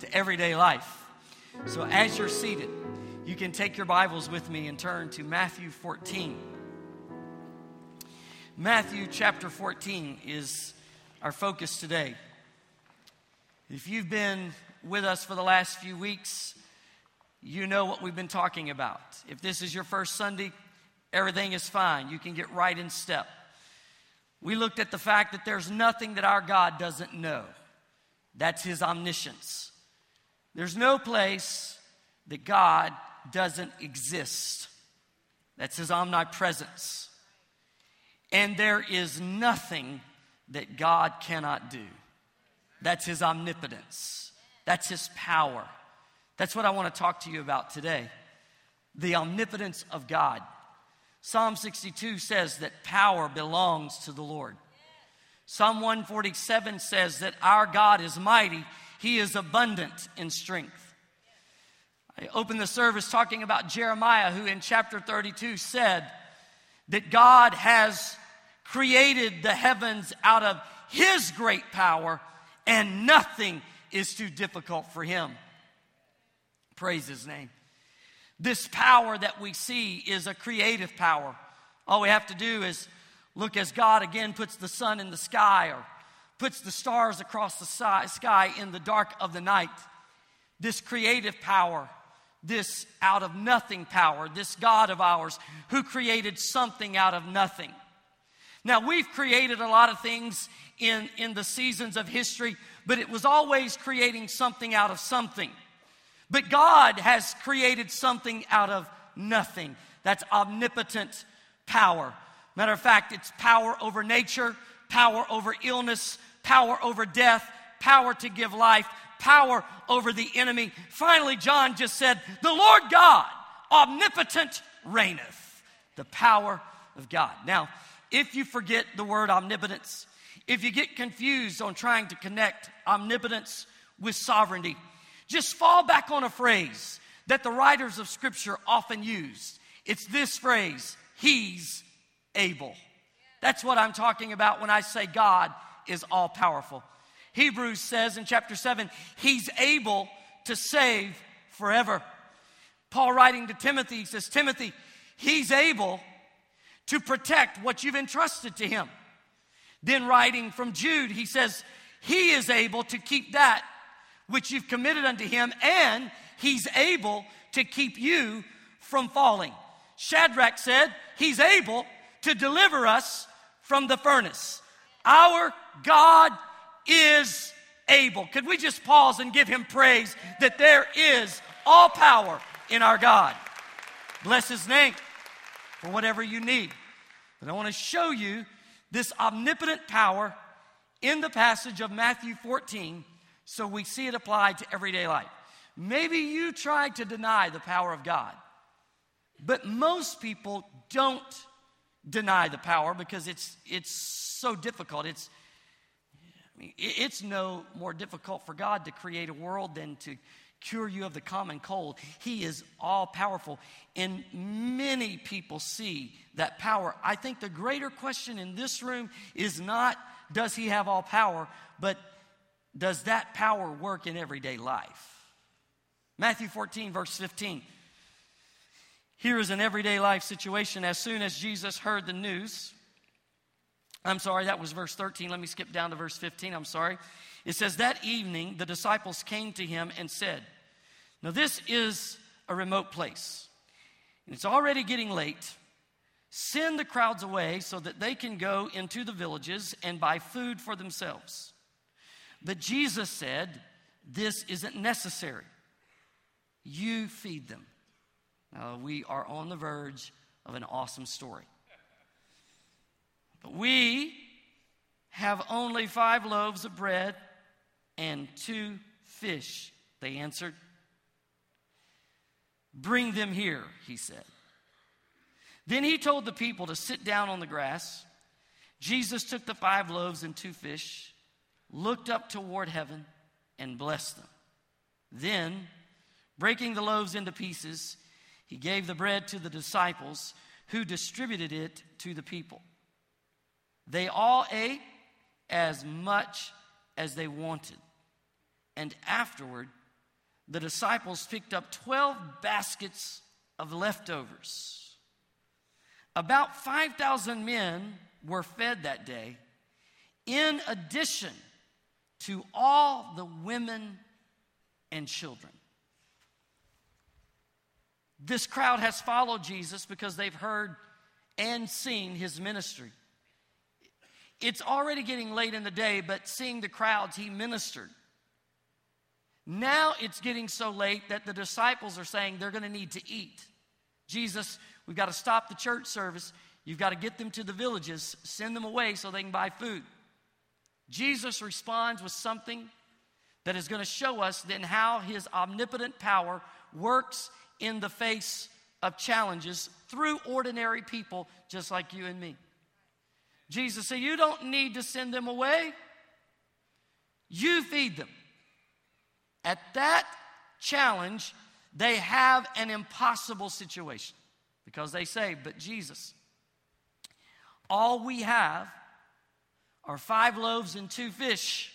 to everyday life. So as you're seated, you can take your Bibles with me and turn to Matthew 14. Matthew chapter 14 is our focus today. If you've been with us for the last few weeks, you know what we've been talking about. If this is your first Sunday, everything is fine. You can get right in step. We looked at the fact that there's nothing that our God doesn't know. That's His omniscience. There's no place that God doesn't exist. That's His omnipresence. And there is nothing that God cannot do. That's His omnipotence. That's His power. That's what I want to talk to you about today the omnipotence of God. Psalm 62 says that power belongs to the Lord. Psalm 147 says that our God is mighty, He is abundant in strength. I opened the service talking about Jeremiah, who in chapter 32 said that God has created the heavens out of His great power, and nothing is too difficult for Him. Praise His name. This power that we see is a creative power. All we have to do is look as God again puts the sun in the sky or puts the stars across the sky in the dark of the night. This creative power, this out of nothing power, this God of ours who created something out of nothing. Now, we've created a lot of things in, in the seasons of history, but it was always creating something out of something. But God has created something out of nothing. That's omnipotent power. Matter of fact, it's power over nature, power over illness, power over death, power to give life, power over the enemy. Finally, John just said, The Lord God, omnipotent, reigneth. The power of God. Now, if you forget the word omnipotence, if you get confused on trying to connect omnipotence with sovereignty, just fall back on a phrase that the writers of Scripture often use. It's this phrase He's able. That's what I'm talking about when I say God is all powerful. Hebrews says in chapter 7, He's able to save forever. Paul writing to Timothy says, Timothy, He's able to protect what you've entrusted to Him. Then writing from Jude, he says, He is able to keep that which you've committed unto him, and he's able to keep you from falling. Shadrach said, He's able to deliver us from the furnace. Our God is able. Could we just pause and give him praise that there is all power in our God? Bless his name for whatever you need. But I want to show you this omnipotent power in the passage of Matthew 14 so we see it applied to everyday life. Maybe you tried to deny the power of God, but most people don't deny the power because it's, it's so difficult. It's, I mean, it's no more difficult for God to create a world than to cure you of the common cold. He is all powerful. And many people see that power. I think the greater question in this room is not does he have all power, but does that power work in everyday life? Matthew 14, verse 15. Here is an everyday life situation. As soon as Jesus heard the news, I'm sorry, that was verse 13. Let me skip down to verse 15. I'm sorry. It says, That evening the disciples came to him and said, Now this is a remote place, and it's already getting late. Send the crowds away so that they can go into the villages and buy food for themselves. But Jesus said, This isn't necessary. You feed them. Now, we are on the verge of an awesome story. But we have only five loaves of bread and two fish, they answered. Bring them here, he said. Then he told the people to sit down on the grass. Jesus took the five loaves and two fish looked up toward heaven, and blessed them. Then, breaking the loaves into pieces, he gave the bread to the disciples, who distributed it to the people. They all ate as much as they wanted, and afterward the disciples picked up 12 baskets of leftovers. About 5,000 men were fed that day, in addition to all the women and children. This crowd has followed Jesus because they've heard and seen his ministry. It's already getting late in the day, but seeing the crowds, he ministered. Now it's getting so late that the disciples are saying they're going to need to eat. Jesus, we've got to stop the church service. You've got to get them to the villages, send them away so they can buy food. Jesus responds with something that is going to show us then how his omnipotent power works in the face of challenges through ordinary people just like you and me. Jesus said, You don't need to send them away, you feed them. At that challenge, they have an impossible situation because they say, But Jesus, all we have are five loaves and two fish.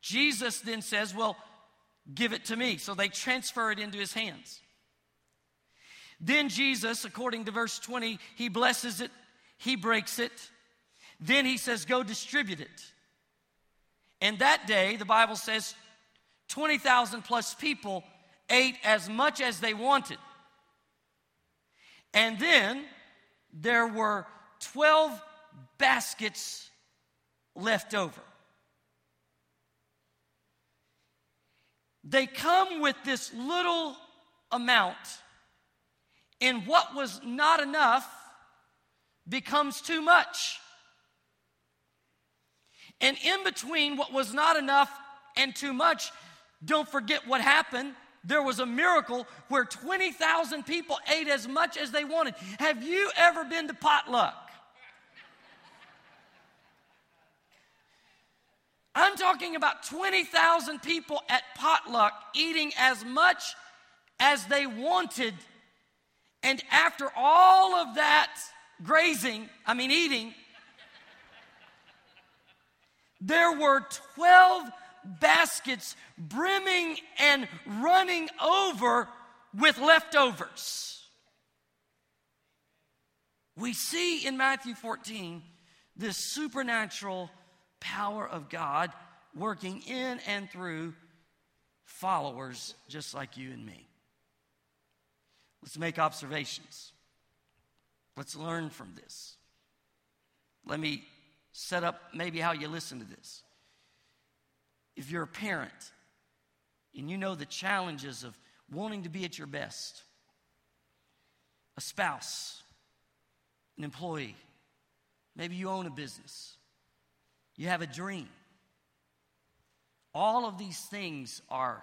Jesus then says, Well, give it to me. So they transfer it into his hands. Then Jesus, according to verse 20, he blesses it, he breaks it. Then he says, Go distribute it. And that day, the Bible says, 20,000 plus people ate as much as they wanted. And then there were 12 baskets left over. They come with this little amount, and what was not enough becomes too much. And in between what was not enough and too much, don't forget what happened. There was a miracle where 20,000 people ate as much as they wanted. Have you ever been to potluck? I'm talking about 20,000 people at potluck eating as much as they wanted. And after all of that grazing, I mean eating, there were 12 baskets brimming and running over with leftovers. We see in Matthew 14 this supernatural power of God working in and through followers just like you and me. Let's make observations. Let's learn from this. Let me set up maybe how you listen to this. If you're a parent and you know the challenges of wanting to be at your best, a spouse, an employee, maybe you own a business, you have a dream. All of these things are,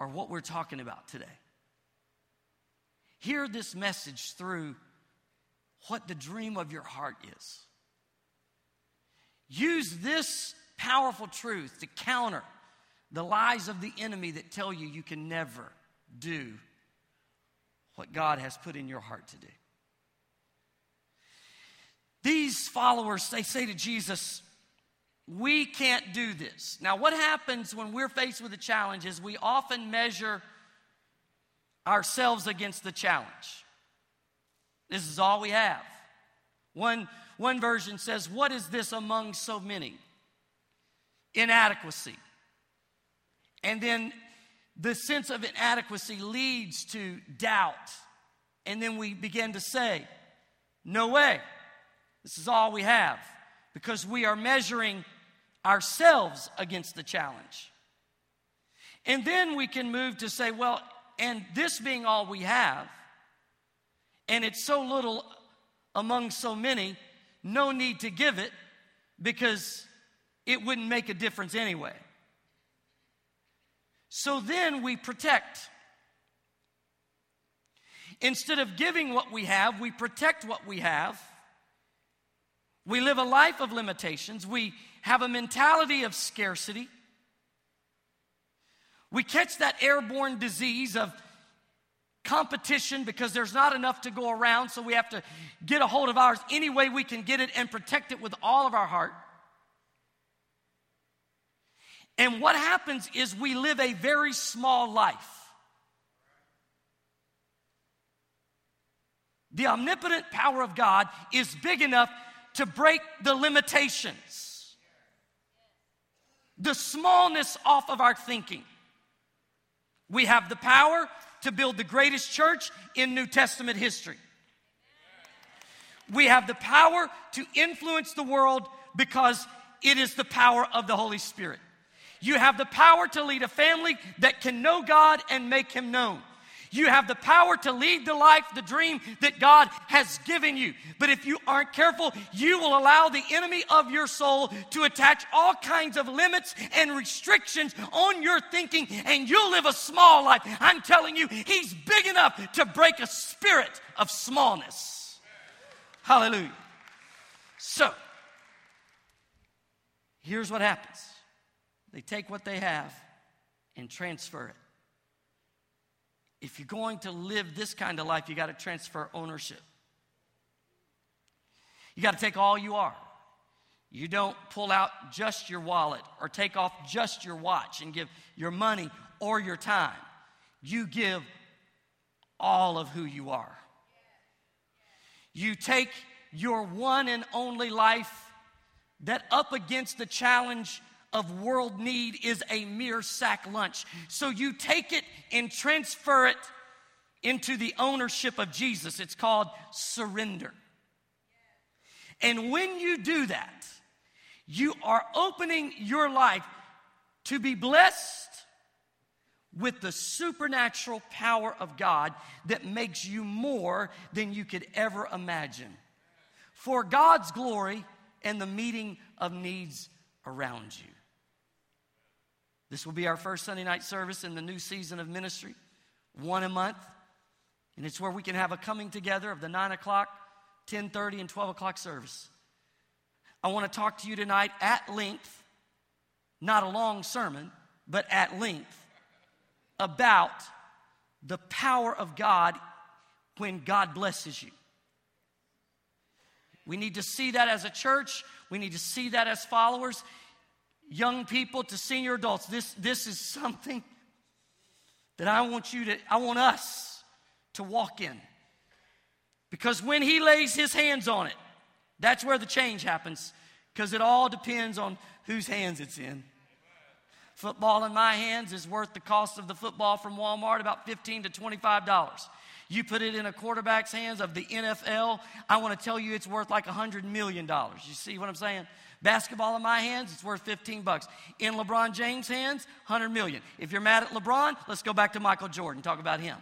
are what we're talking about today. Hear this message through what the dream of your heart is. Use this powerful truth to counter the lies of the enemy that tell you you can never do what God has put in your heart to do. These followers, they say to Jesus, We can't do this. Now, what happens when we're faced with a challenge is we often measure ourselves against the challenge. This is all we have. One, one version says, What is this among so many? Inadequacy. And then the sense of inadequacy leads to doubt. And then we begin to say, No way. This is all we have because we are measuring ourselves against the challenge. And then we can move to say, well, and this being all we have, and it's so little among so many, no need to give it because it wouldn't make a difference anyway. So then we protect. Instead of giving what we have, we protect what we have we live a life of limitations. We have a mentality of scarcity. We catch that airborne disease of competition because there's not enough to go around, so we have to get a hold of ours any way we can get it and protect it with all of our heart. And what happens is we live a very small life. The omnipotent power of God is big enough to break the limitations, the smallness off of our thinking. We have the power to build the greatest church in New Testament history. We have the power to influence the world because it is the power of the Holy Spirit. You have the power to lead a family that can know God and make Him known. You have the power to lead the life, the dream that God has given you. But if you aren't careful, you will allow the enemy of your soul to attach all kinds of limits and restrictions on your thinking, and you'll live a small life. I'm telling you, he's big enough to break a spirit of smallness. Hallelujah. So, here's what happens they take what they have and transfer it. If you're going to live this kind of life, you got to transfer ownership. You got to take all you are. You don't pull out just your wallet or take off just your watch and give your money or your time. You give all of who you are. You take your one and only life that up against the challenge of world need is a mere sack lunch. So you take it and transfer it into the ownership of Jesus. It's called surrender. And when you do that, you are opening your life to be blessed with the supernatural power of God that makes you more than you could ever imagine. For God's glory and the meeting of needs around you. This will be our first Sunday night service in the new season of ministry, one a month. And it's where we can have a coming together of the 9 o'clock, 10.30, and 12 o'clock service. I want to talk to you tonight at length, not a long sermon, but at length, about the power of God when God blesses you. We need to see that as a church. We need to see that as followers young people to senior adults, this, this is something that I want you to, I want us to walk in. Because when he lays his hands on it, that's where the change happens. Because it all depends on whose hands it's in. Football in my hands is worth the cost of the football from Walmart, about 15 to $25. You put it in a quarterback's hands of the NFL, I want to tell you it's worth like $100 million. You see what I'm saying? Basketball in my hands, it's worth 15 bucks. In LeBron James' hands, 100 million. If you're mad at LeBron, let's go back to Michael Jordan, talk about him.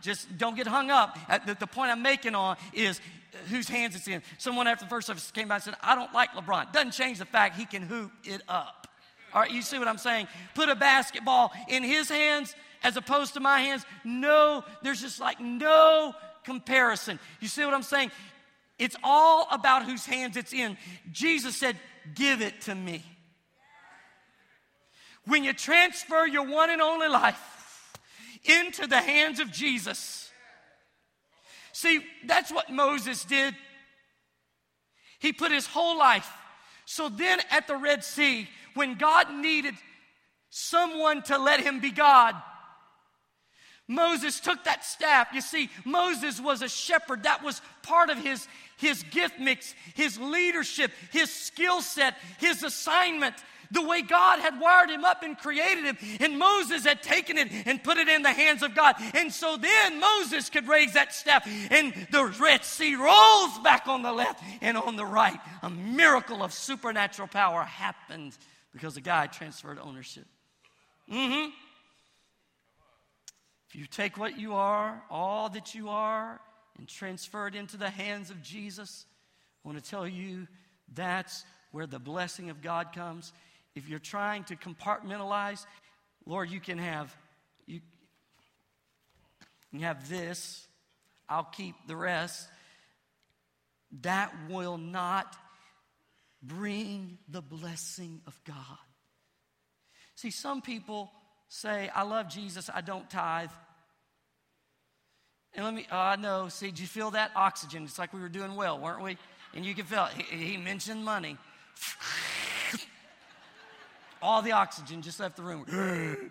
Just don't get hung up. Uh, the, the point I'm making on is uh, whose hands it's in. Someone after the first service came by and said, I don't like LeBron. Doesn't change the fact he can hoop it up. All right, you see what I'm saying? Put a basketball in his hands as opposed to my hands. No, there's just like no comparison. You see what I'm saying? It's all about whose hands it's in. Jesus said, Give it to me. When you transfer your one and only life into the hands of Jesus, see, that's what Moses did. He put his whole life. So then at the Red Sea, when God needed someone to let him be God, Moses took that staff. You see, Moses was a shepherd. That was part of his, his gift mix, his leadership, his skill set, his assignment, the way God had wired him up and created him. And Moses had taken it and put it in the hands of God. And so then Moses could raise that staff, and the Red Sea rolls back on the left and on the right. A miracle of supernatural power happened because the guy transferred ownership. Mm hmm. If you take what you are, all that you are, and transfer it into the hands of Jesus, I want to tell you that's where the blessing of God comes. If you're trying to compartmentalize, Lord, you can have you, you have this. I'll keep the rest. That will not bring the blessing of God. See, some people say, I love Jesus, I don't tithe. And let me, oh, I know, see, did you feel that? Oxygen. It's like we were doing well, weren't we? And you can feel it. He, he mentioned money. all the oxygen just left the room.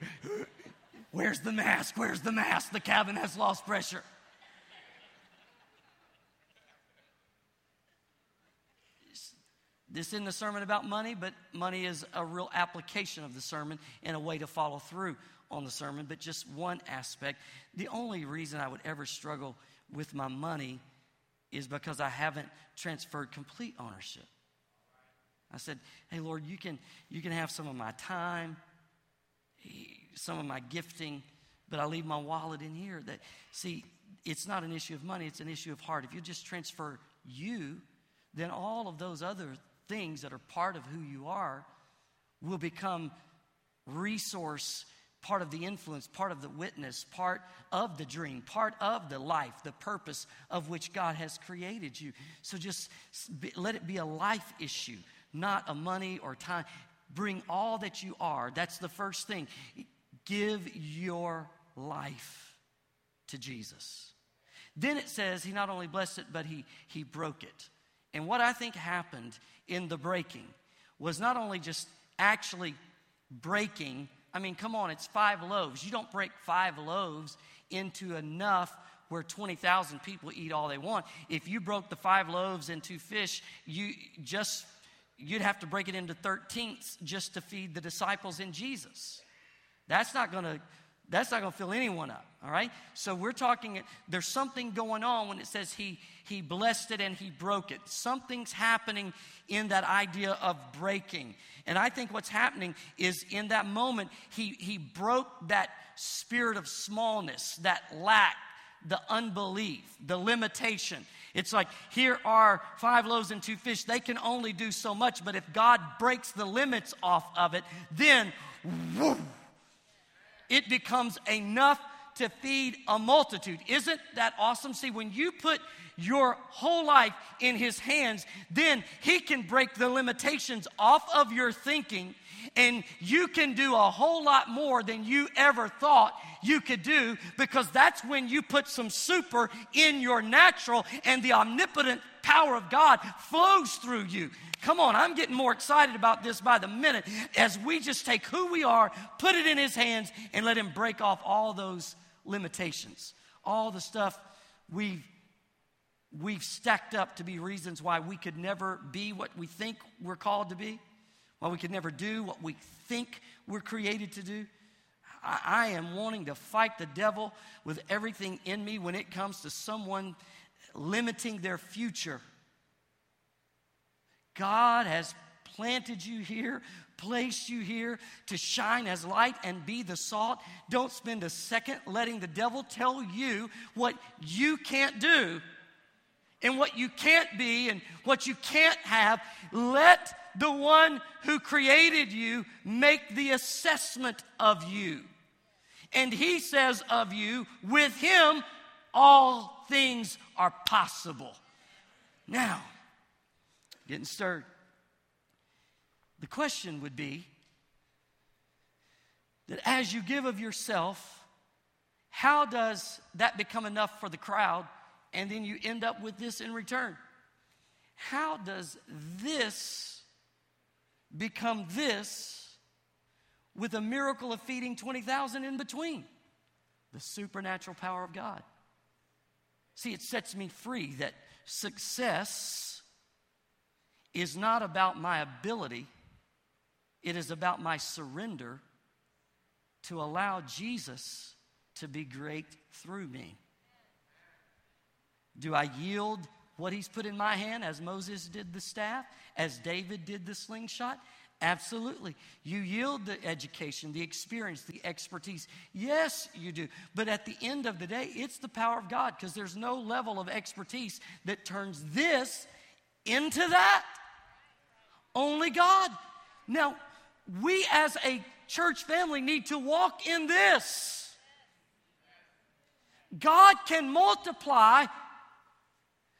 Where's the mask? Where's the mask? The cabin has lost pressure. This isn't a sermon about money, but money is a real application of the sermon and a way to follow through on the sermon, but just one aspect. The only reason I would ever struggle with my money is because I haven't transferred complete ownership. I said, "Hey Lord, you can you can have some of my time, some of my gifting, but I leave my wallet in here." That see, it's not an issue of money, it's an issue of heart. If you just transfer you, then all of those other things that are part of who you are will become resource part of the influence, part of the witness, part of the dream, part of the life, the purpose of which God has created you. So just let it be a life issue, not a money or time. Bring all that you are. That's the first thing. Give your life to Jesus. Then it says he not only blessed it, but he, he broke it. And what I think happened in the breaking was not only just actually breaking, I mean, come on, it's five loaves. You don't break five loaves into enough where 20,000 people eat all they want. If you broke the five loaves into fish, you just you'd have to break it into 13ths just to feed the disciples in Jesus. That's not going to that's not going to fill anyone up, all right? So we're talking, there's something going on when it says he, he blessed it and he broke it. Something's happening in that idea of breaking. And I think what's happening is in that moment, he, he broke that spirit of smallness, that lack, the unbelief, the limitation. It's like, here are five loaves and two fish. They can only do so much, but if God breaks the limits off of it, then, it becomes enough to feed a multitude. Isn't that awesome? See, when you put your whole life in His hands, then He can break the limitations off of your thinking, and you can do a whole lot more than you ever thought you could do because that's when you put some super in your natural, and the omnipotent power of God flows through you. Come on, I'm getting more excited about this by the minute as we just take who we are, put it in His hands, and let Him break off all those limitations, all the stuff we've we've stacked up to be reasons why we could never be what we think we're called to be, why we could never do what we think we're created to do. I, I am wanting to fight the devil with everything in me when it comes to someone limiting their future God has planted you here, placed you here to shine as light and be the salt. Don't spend a second letting the devil tell you what you can't do and what you can't be and what you can't have. Let the one who created you make the assessment of you. And he says of you, with him, all things are possible. Now, getting stirred. The question would be that as you give of yourself, how does that become enough for the crowd? And then you end up with this in return. How does this become this with a miracle of feeding 20,000 in between? The supernatural power of God. See, it sets me free that success is not about my ability, it is about my surrender to allow Jesus to be great through me. Do I yield what he's put in my hand as Moses did the staff, as David did the slingshot? Absolutely. You yield the education, the experience, the expertise. Yes, you do. But at the end of the day, it's the power of God because there's no level of expertise that turns this into that. Only God. Now, we as a church family need to walk in this. God can multiply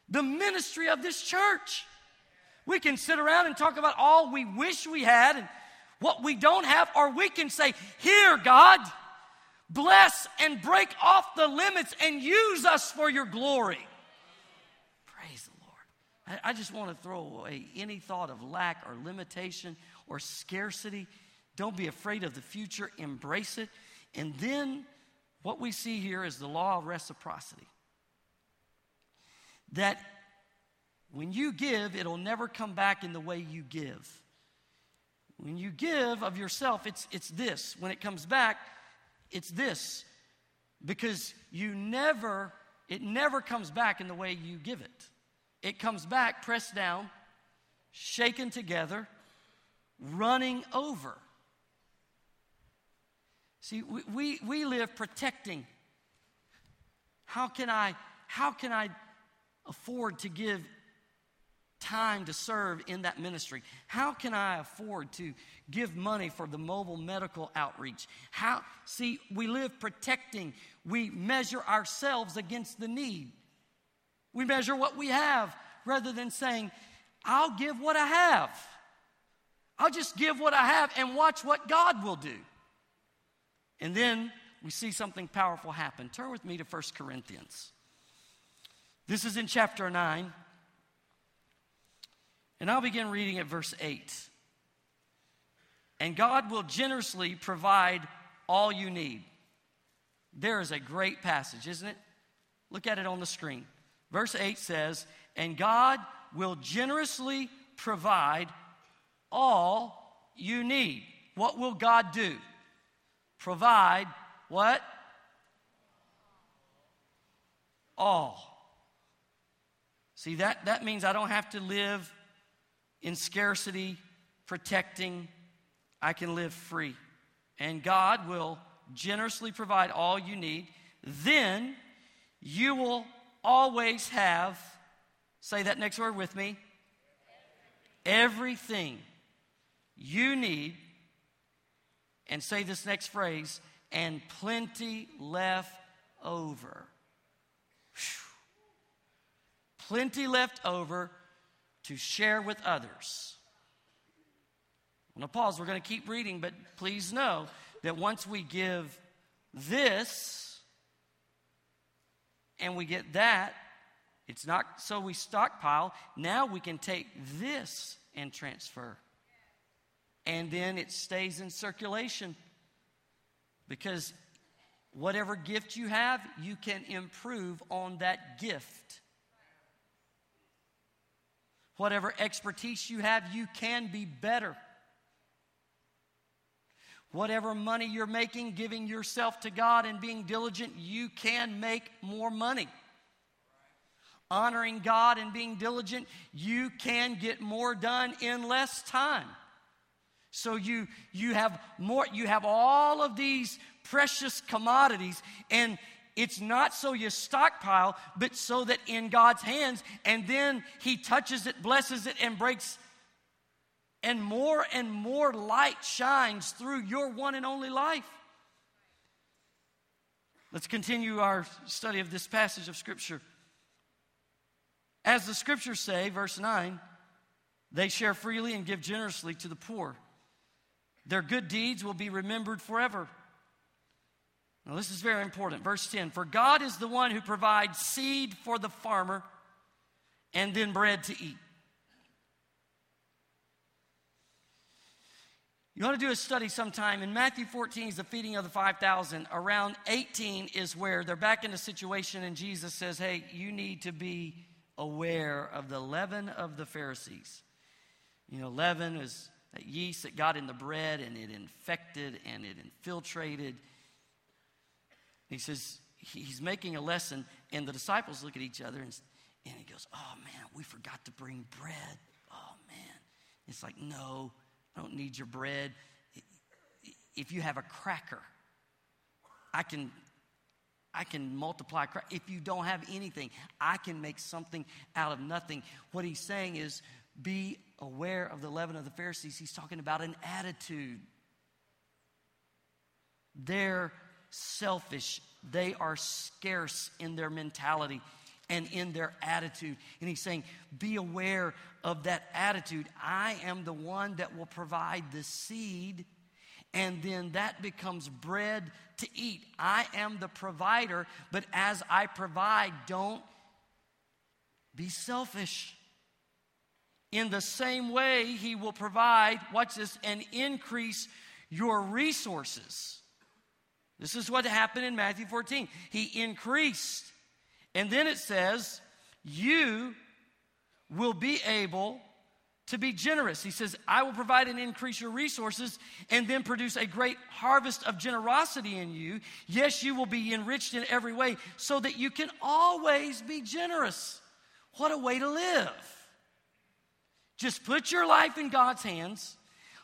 the ministry of this church. We can sit around and talk about all we wish we had and what we don't have, or we can say, Here, God, bless and break off the limits and use us for your glory. Praise the Lord. I, I just want to throw away any thought of lack or limitation or scarcity. Don't be afraid of the future. Embrace it. And then what we see here is the law of reciprocity. That when you give, it'll never come back in the way you give. When you give of yourself, it's, it's this. When it comes back, it's this. Because you never, it never comes back in the way you give it. It comes back pressed down, shaken together, running over. See, we, we, we live protecting. How can I, how can I afford to give time to serve in that ministry? How can I afford to give money for the mobile medical outreach? How see, we live protecting. We measure ourselves against the need. We measure what we have rather than saying, I'll give what I have. I'll just give what I have and watch what God will do. And then we see something powerful happen. Turn with me to 1 Corinthians. This is in chapter 9. And I'll begin reading at verse 8. And God will generously provide all you need. There is a great passage, isn't it? Look at it on the screen. Verse 8 says, And God will generously provide all you need. What will God do? provide what? All. See, that, that means I don't have to live in scarcity, protecting. I can live free. And God will generously provide all you need. Then you will always have, say that next word with me, everything you need and say this next phrase, and plenty left over. Whew. Plenty left over to share with others. I'm going to pause. We're going to keep reading, but please know that once we give this and we get that, it's not so we stockpile. Now we can take this and transfer and then it stays in circulation. Because whatever gift you have, you can improve on that gift. Whatever expertise you have, you can be better. Whatever money you're making, giving yourself to God and being diligent, you can make more money. Honoring God and being diligent, you can get more done in less time. So you you have more you have all of these precious commodities and it's not so you stockpile, but so that in God's hands, and then He touches it, blesses it, and breaks, and more and more light shines through your one and only life. Let's continue our study of this passage of Scripture. As the Scriptures say, verse 9, they share freely and give generously to the poor. Their good deeds will be remembered forever. Now, this is very important. Verse 10 For God is the one who provides seed for the farmer and then bread to eat. You want to do a study sometime. In Matthew 14 is the feeding of the 5,000. Around 18 is where they're back in a situation, and Jesus says, Hey, you need to be aware of the leaven of the Pharisees. You know, leaven is that yeast that got in the bread and it infected and it infiltrated. He says, he's making a lesson, and the disciples look at each other and, and he goes, Oh man, we forgot to bring bread. Oh man. It's like, No, I don't need your bread. If you have a cracker, I can I can multiply. If you don't have anything, I can make something out of nothing. What he's saying is be aware of the leaven of the Pharisees. He's talking about an attitude. They're selfish, they are scarce in their mentality and in their attitude. And he's saying, Be aware of that attitude. I am the one that will provide the seed, and then that becomes bread to eat. I am the provider, but as I provide, don't be selfish. In the same way, he will provide, watch this, and increase your resources. This is what happened in Matthew 14. He increased. And then it says, You will be able to be generous. He says, I will provide and increase your resources and then produce a great harvest of generosity in you. Yes, you will be enriched in every way so that you can always be generous. What a way to live. Just put your life in God's hands.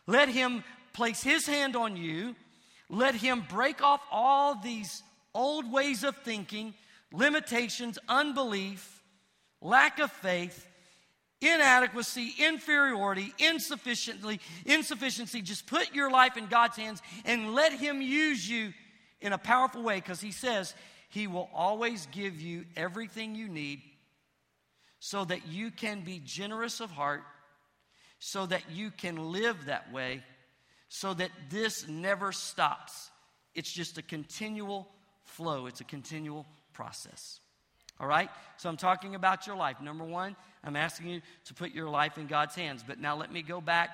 Let Him place His hand on you. Let Him break off all these old ways of thinking, limitations, unbelief, lack of faith inadequacy, inferiority, insufficiently, insufficiency. Just put your life in God's hands and let Him use you in a powerful way because He says He will always give you everything you need so that you can be generous of heart, so that you can live that way, so that this never stops. It's just a continual flow, it's a continual process. All right? So I'm talking about your life. Number one, I'm asking you to put your life in God's hands. But now let me go back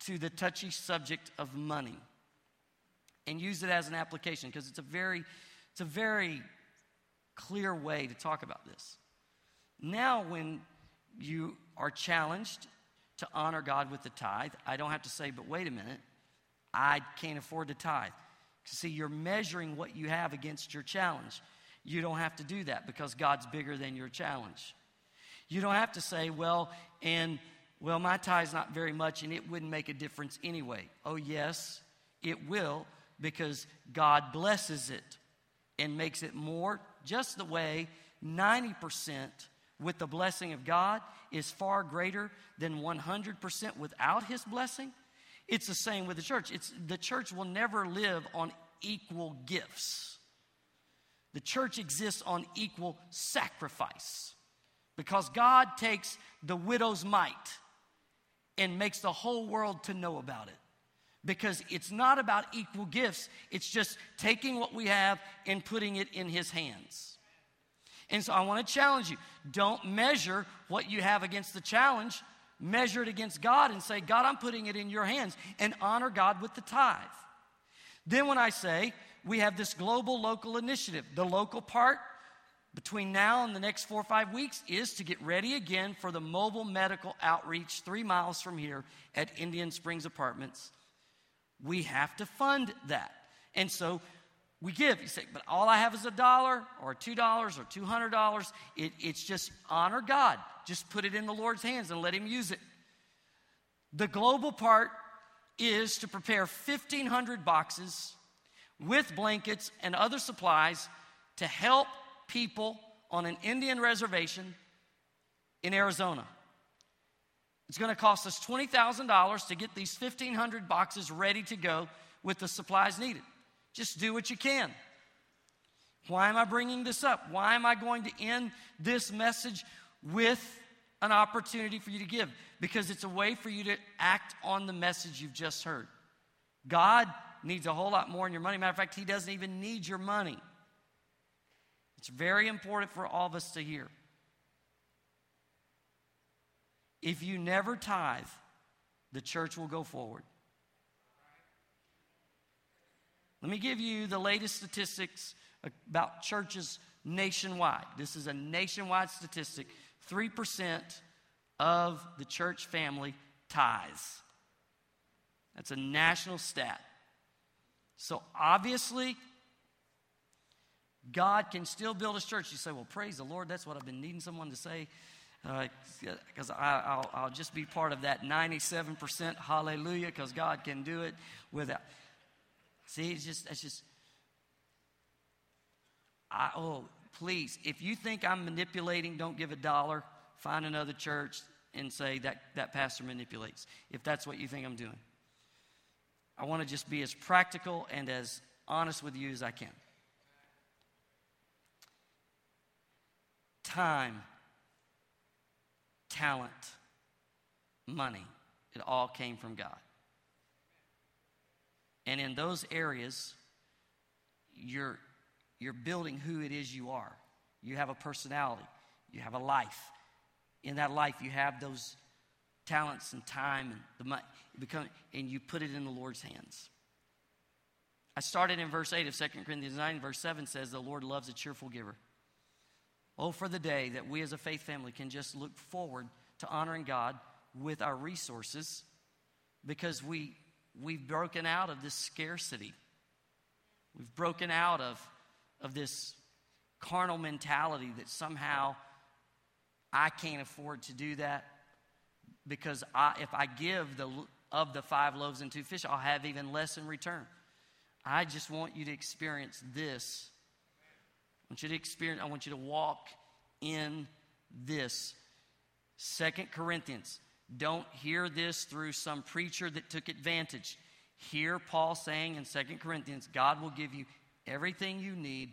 to the touchy subject of money and use it as an application because it's a very it's a very clear way to talk about this. Now when you are challenged to honor God with the tithe, I don't have to say, but wait a minute, I can't afford to tithe. See, you're measuring what you have against your challenge. You don't have to do that because God's bigger than your challenge. You don't have to say, well, and well, my tithe's not very much and it wouldn't make a difference anyway. Oh, yes, it will because God blesses it and makes it more just the way 90% with the blessing of God is far greater than 100% without his blessing. It's the same with the church. It's the church will never live on equal gifts. The church exists on equal sacrifice. Because God takes the widow's mite and makes the whole world to know about it. Because it's not about equal gifts, it's just taking what we have and putting it in His hands. And so I want to challenge you don't measure what you have against the challenge, measure it against God and say, God, I'm putting it in your hands, and honor God with the tithe. Then when I say, we have this global local initiative, the local part between now and the next four or five weeks is to get ready again for the mobile medical outreach three miles from here at Indian Springs Apartments. We have to fund that. And so we give. You say, but all I have is a dollar or two dollars or two hundred dollars. It, it's just honor God. Just put it in the Lord's hands and let Him use it. The global part is to prepare 1,500 boxes with blankets and other supplies to help people on an Indian reservation in Arizona. It's going to cost us $20,000 to get these 1,500 boxes ready to go with the supplies needed. Just do what you can. Why am I bringing this up? Why am I going to end this message with an opportunity for you to give? Because it's a way for you to act on the message you've just heard. God needs a whole lot more in your money. Matter of fact, He doesn't even need your money. It's very important for all of us to hear. If you never tithe, the church will go forward. Let me give you the latest statistics about churches nationwide. This is a nationwide statistic 3% of the church family tithes. That's a national stat. So obviously, God can still build his church. You say, well, praise the Lord. That's what I've been needing someone to say. Because uh, I'll, I'll just be part of that 97% hallelujah because God can do it without. See, it's just, it's just, I, oh, please, if you think I'm manipulating, don't give a dollar. Find another church and say that that pastor manipulates, if that's what you think I'm doing. I want to just be as practical and as honest with you as I can. time, talent, money. It all came from God. And in those areas, you're, you're building who it is you are. You have a personality, you have a life. In that life, you have those talents and time and the money, become, and you put it in the Lord's hands. I started in verse 8 of 2 Corinthians 9. Verse 7 says, The Lord loves a cheerful giver. Oh, for the day that we as a faith family can just look forward to honoring God with our resources because we, we've broken out of this scarcity. We've broken out of, of this carnal mentality that somehow I can't afford to do that because I, if I give the, of the five loaves and two fish, I'll have even less in return. I just want you to experience this. I want you to experience, I want you to walk in this. Second Corinthians. Don't hear this through some preacher that took advantage. Hear Paul saying in Second Corinthians, God will give you everything you need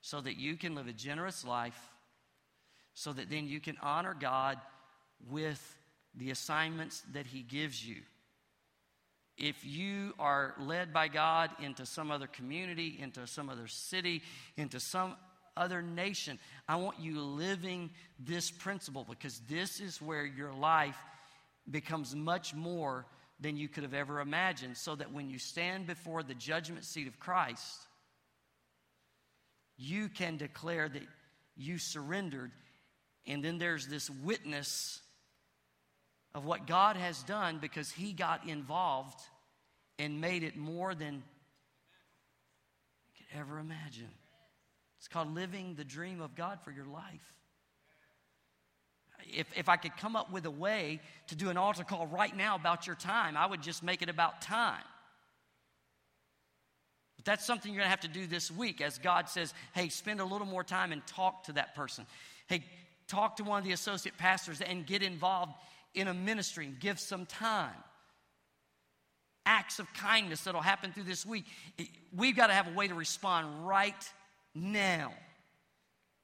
so that you can live a generous life, so that then you can honor God with the assignments that He gives you. If you are led by God into some other community, into some other city, into some other nation, I want you living this principle because this is where your life becomes much more than you could have ever imagined. So that when you stand before the judgment seat of Christ, you can declare that you surrendered. And then there's this witness of what God has done because He got involved and made it more than you could ever imagine. It's called living the dream of God for your life. If, if I could come up with a way to do an altar call right now about your time, I would just make it about time. But that's something you're going to have to do this week as God says, hey, spend a little more time and talk to that person. Hey, talk to one of the associate pastors and get involved in a ministry and give some time. Acts of kindness that'll happen through this week. We've got to have a way to respond right now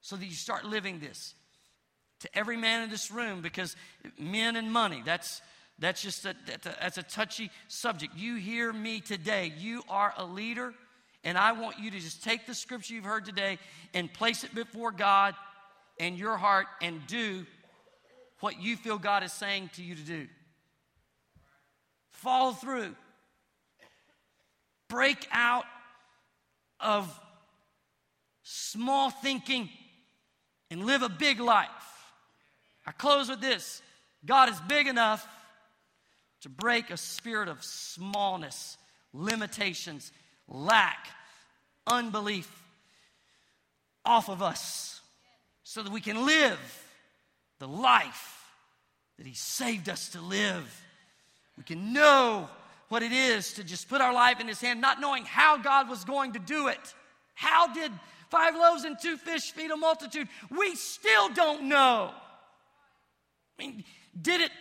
so that you start living this to every man in this room because men and money that's that's just a, that's a touchy subject you hear me today you are a leader and I want you to just take the scripture you've heard today and place it before God and your heart and do what you feel God is saying to you to do. Follow through. Break out of small thinking and live a big life. I close with this God is big enough to break a spirit of smallness, limitations, lack, unbelief off of us so that we can live the life that He saved us to live. We can know what it is to just put our life in His hand, not knowing how God was going to do it. How did five loaves and two fish feed a multitude? We still don't know. I mean, did it?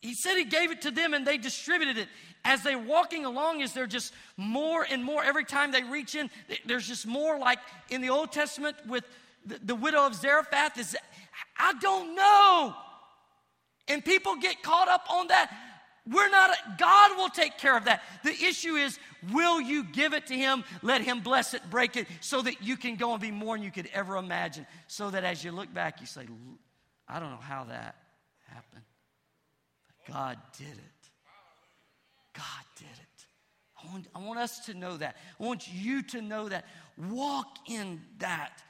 He said He gave it to them and they distributed it as they're walking along, is there just more and more? Every time they reach in, there's just more like in the Old Testament with the, the widow of Zarephath. Is I don't know. And people get caught up on that. We're not, God will take care of that. The issue is, will you give it to Him, let Him bless it, break it, so that you can go and be more than you could ever imagine? So that as you look back, you say, I don't know how that happened. But God did it. God did it. I want, I want us to know that. I want you to know that. Walk in that.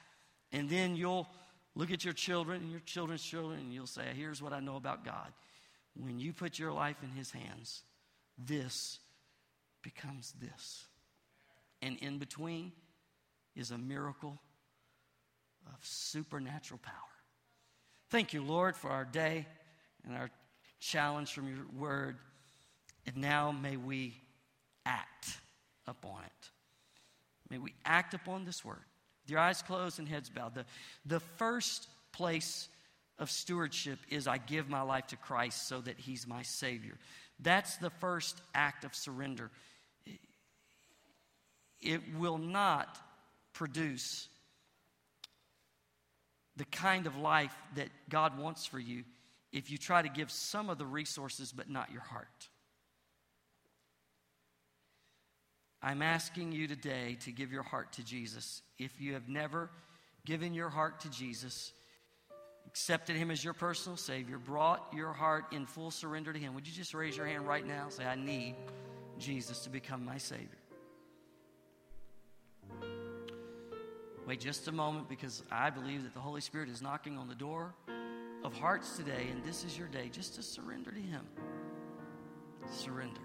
And then you'll look at your children and your children's children and you'll say, Here's what I know about God. When you put your life in His hands, this becomes this. And in between is a miracle of supernatural power. Thank you, Lord, for our day and our challenge from your word. And now may we act upon it. May we act upon this word. With your eyes closed and heads bowed. The, the first place of stewardship is I give my life to Christ so that He's my Savior. That's the first act of surrender. It will not produce the kind of life that God wants for you if you try to give some of the resources but not your heart. I'm asking you today to give your heart to Jesus. If you have never given your heart to Jesus, accepted Him as your personal Savior, brought your heart in full surrender to Him, would you just raise your hand right now and say, I need Jesus to become my Savior? Wait just a moment because I believe that the Holy Spirit is knocking on the door of hearts today, and this is your day just to surrender to Him. Surrender.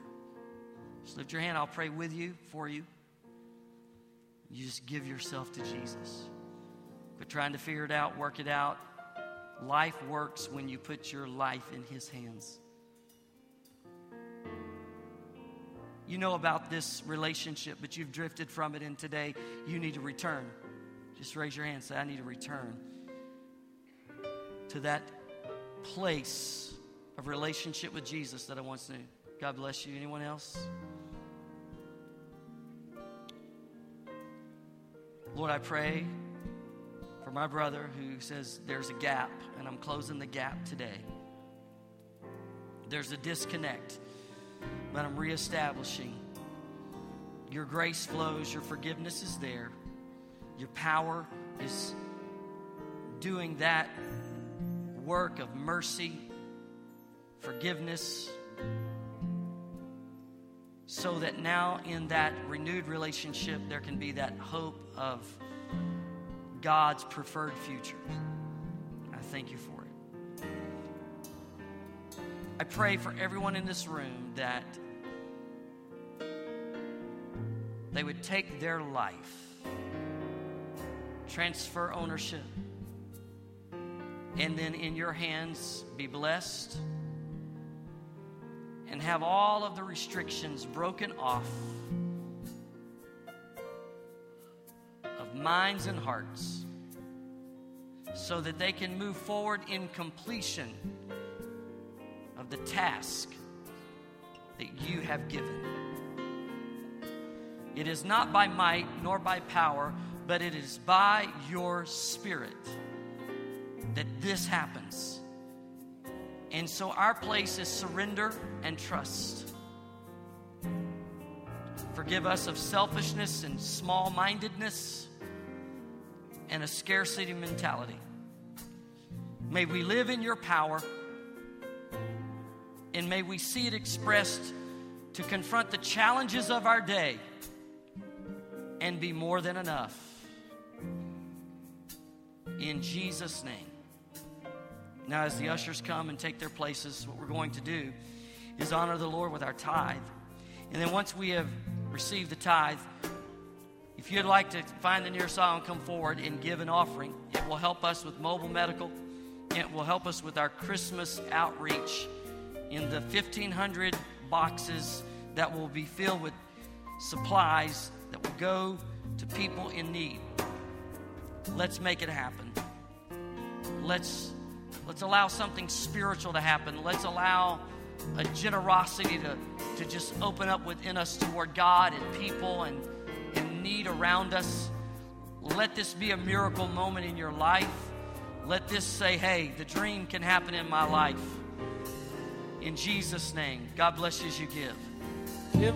Just lift your hand. I'll pray with you, for you. You just give yourself to Jesus. Quit trying to figure it out, work it out. Life works when you put your life in His hands. You know about this relationship, but you've drifted from it, and today you need to return. Just raise your hand and say, I need to return to that place of relationship with Jesus that I once knew. God bless you. Anyone else? Lord, I pray for my brother who says there's a gap, and I'm closing the gap today. There's a disconnect, but I'm reestablishing. Your grace flows, your forgiveness is there, your power is doing that work of mercy, forgiveness, so that now in that renewed relationship there can be that hope of God's preferred future. I thank you for it. I pray for everyone in this room that they would take their life, transfer ownership, and then in your hands be blessed and have all of the restrictions broken off minds and hearts so that they can move forward in completion of the task that you have given. It is not by might nor by power, but it is by your spirit that this happens. And so our place is surrender and trust. Forgive us of selfishness and small mindedness and a scarcity mentality. May we live in your power and may we see it expressed to confront the challenges of our day and be more than enough. In Jesus' name. Now, as the ushers come and take their places, what we're going to do is honor the Lord with our tithe. And then once we have received the tithe, if you'd like to find the nearest aisle and come forward and give an offering, it will help us with mobile medical. It will help us with our Christmas outreach in the 1,500 boxes that will be filled with supplies that will go to people in need. Let's make it happen. Let's Let's allow something spiritual to happen. Let's allow a generosity to, to just open up within us toward God and people and, and need around us. Let this be a miracle moment in your life. Let this say, hey, the dream can happen in my life. In Jesus' name, God bless you as you give. Give.